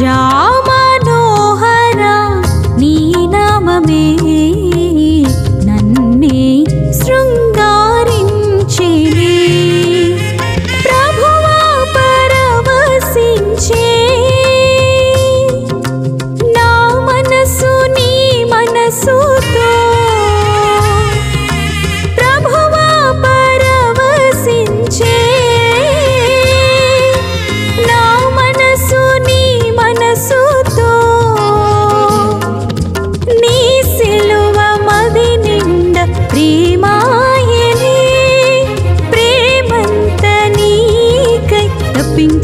मनोहरामे नी शृङ्गारिञ्चि प्रभुवा परमसिं चे नासु नी मनसु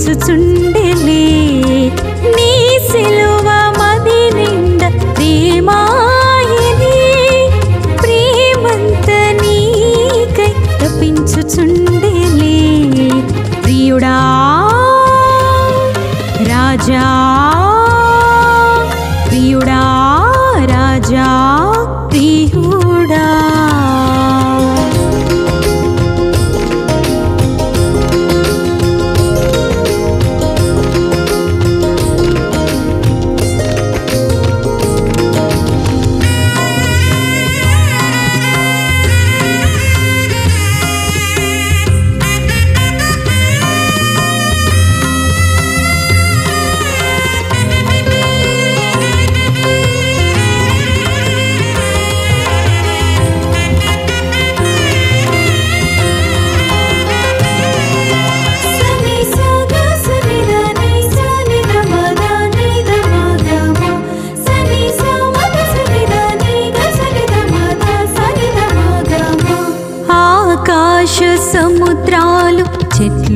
తప్పించుచుండెలే నీ సిలువ మది నిండ ప్రేమాయని. ప్రేమంత నీకై తప్పించుచుండెలే. ప్రియుడా రాజా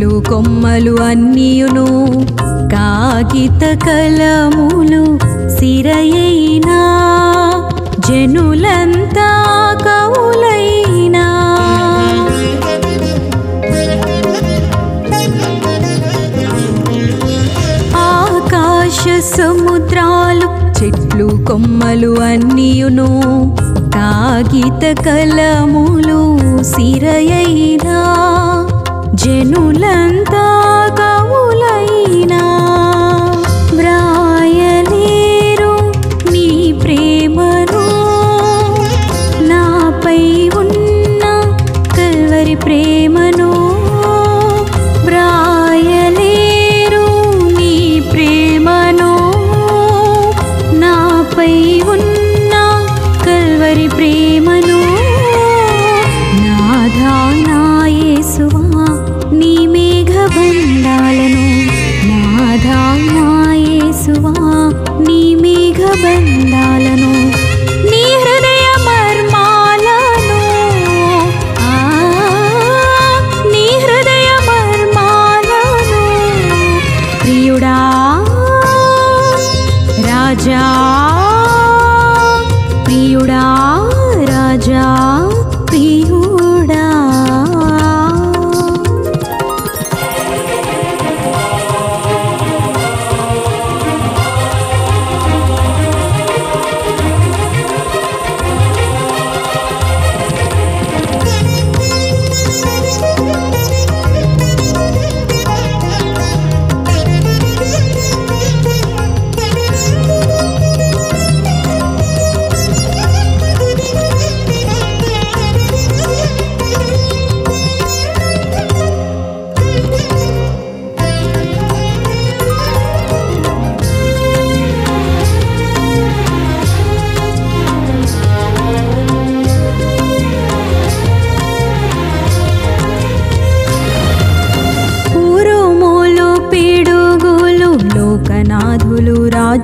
చెట్లు కొమ్మలు అన్నియును కాగిత కలములు సిరయైనా జనులంతా కౌలైనా. ఆకాశ సముద్రాలు చెట్లు కొమ్మలు అన్నియును కాగిత కలములు సిరయైనా. జనులంతా కవులైనా వ్రాయలేరు నీ ప్రేమను. నాపై ఉన్న కల్వరి ప్రేమను వ్రాయలేరు నీ ప్రేమను. నాపై ఉన్న కల్వరి ప్రేమను నాధాన రాజా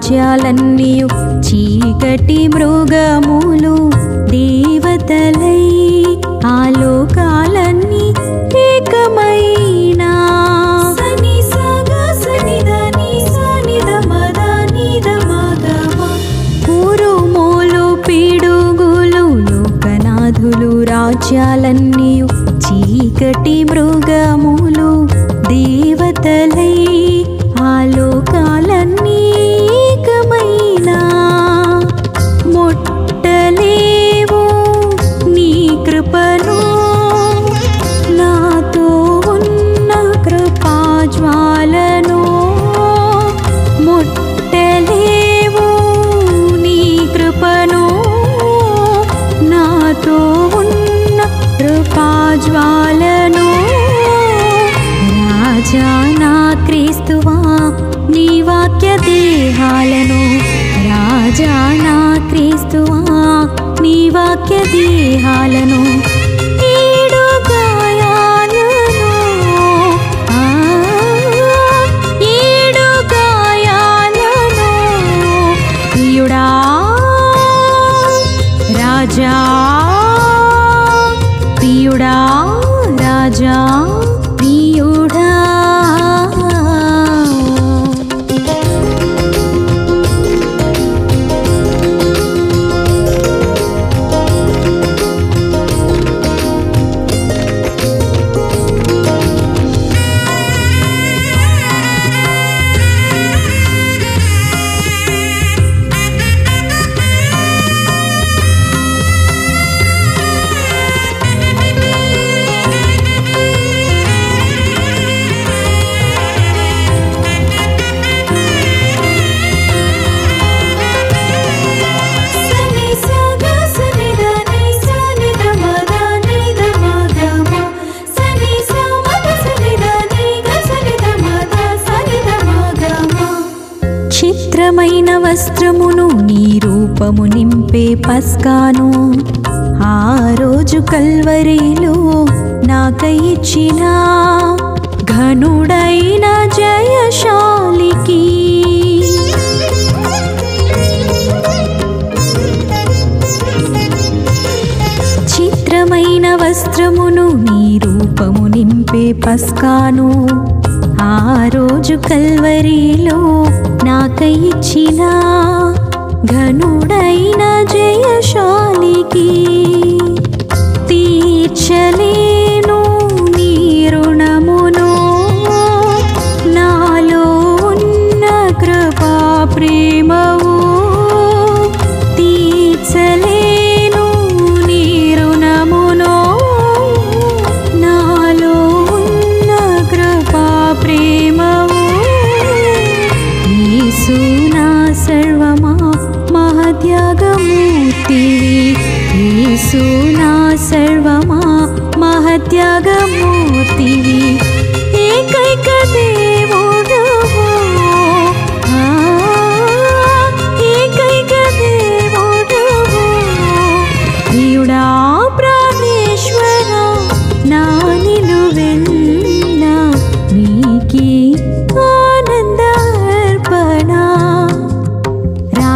లోకనాథులు రాజ్యాలన్నీ చీకటి మృగములు దేవతలై ఆ లోకాలన్నీ ఏకమైనా. పిడుగులు లోకనాథులు రాజ్యాలన్నీ చీకటి మృగములు జ్వాలను రాజా నా క్రీస్తువా నీ వాక్య దేహాలను. రాజా నా క్రీస్తువా నీ వాక్య దేహాలను. చిత్రమైన వస్త్రమును నీ రూపము నింపే పస్కాను. ఆ రోజు కల్వరీలో నాకై ఇచ్చిన ఘనుడైన జయశాలికి. చిత్రమైన వస్త్రమును నీ రూపము నింపే పస్కాను. ఆ రోజు కల్వరిలో నాకై ఇచ్చిన ఘనుడైన జయశాలికి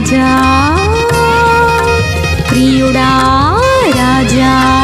राजा प्रियुडा राजा।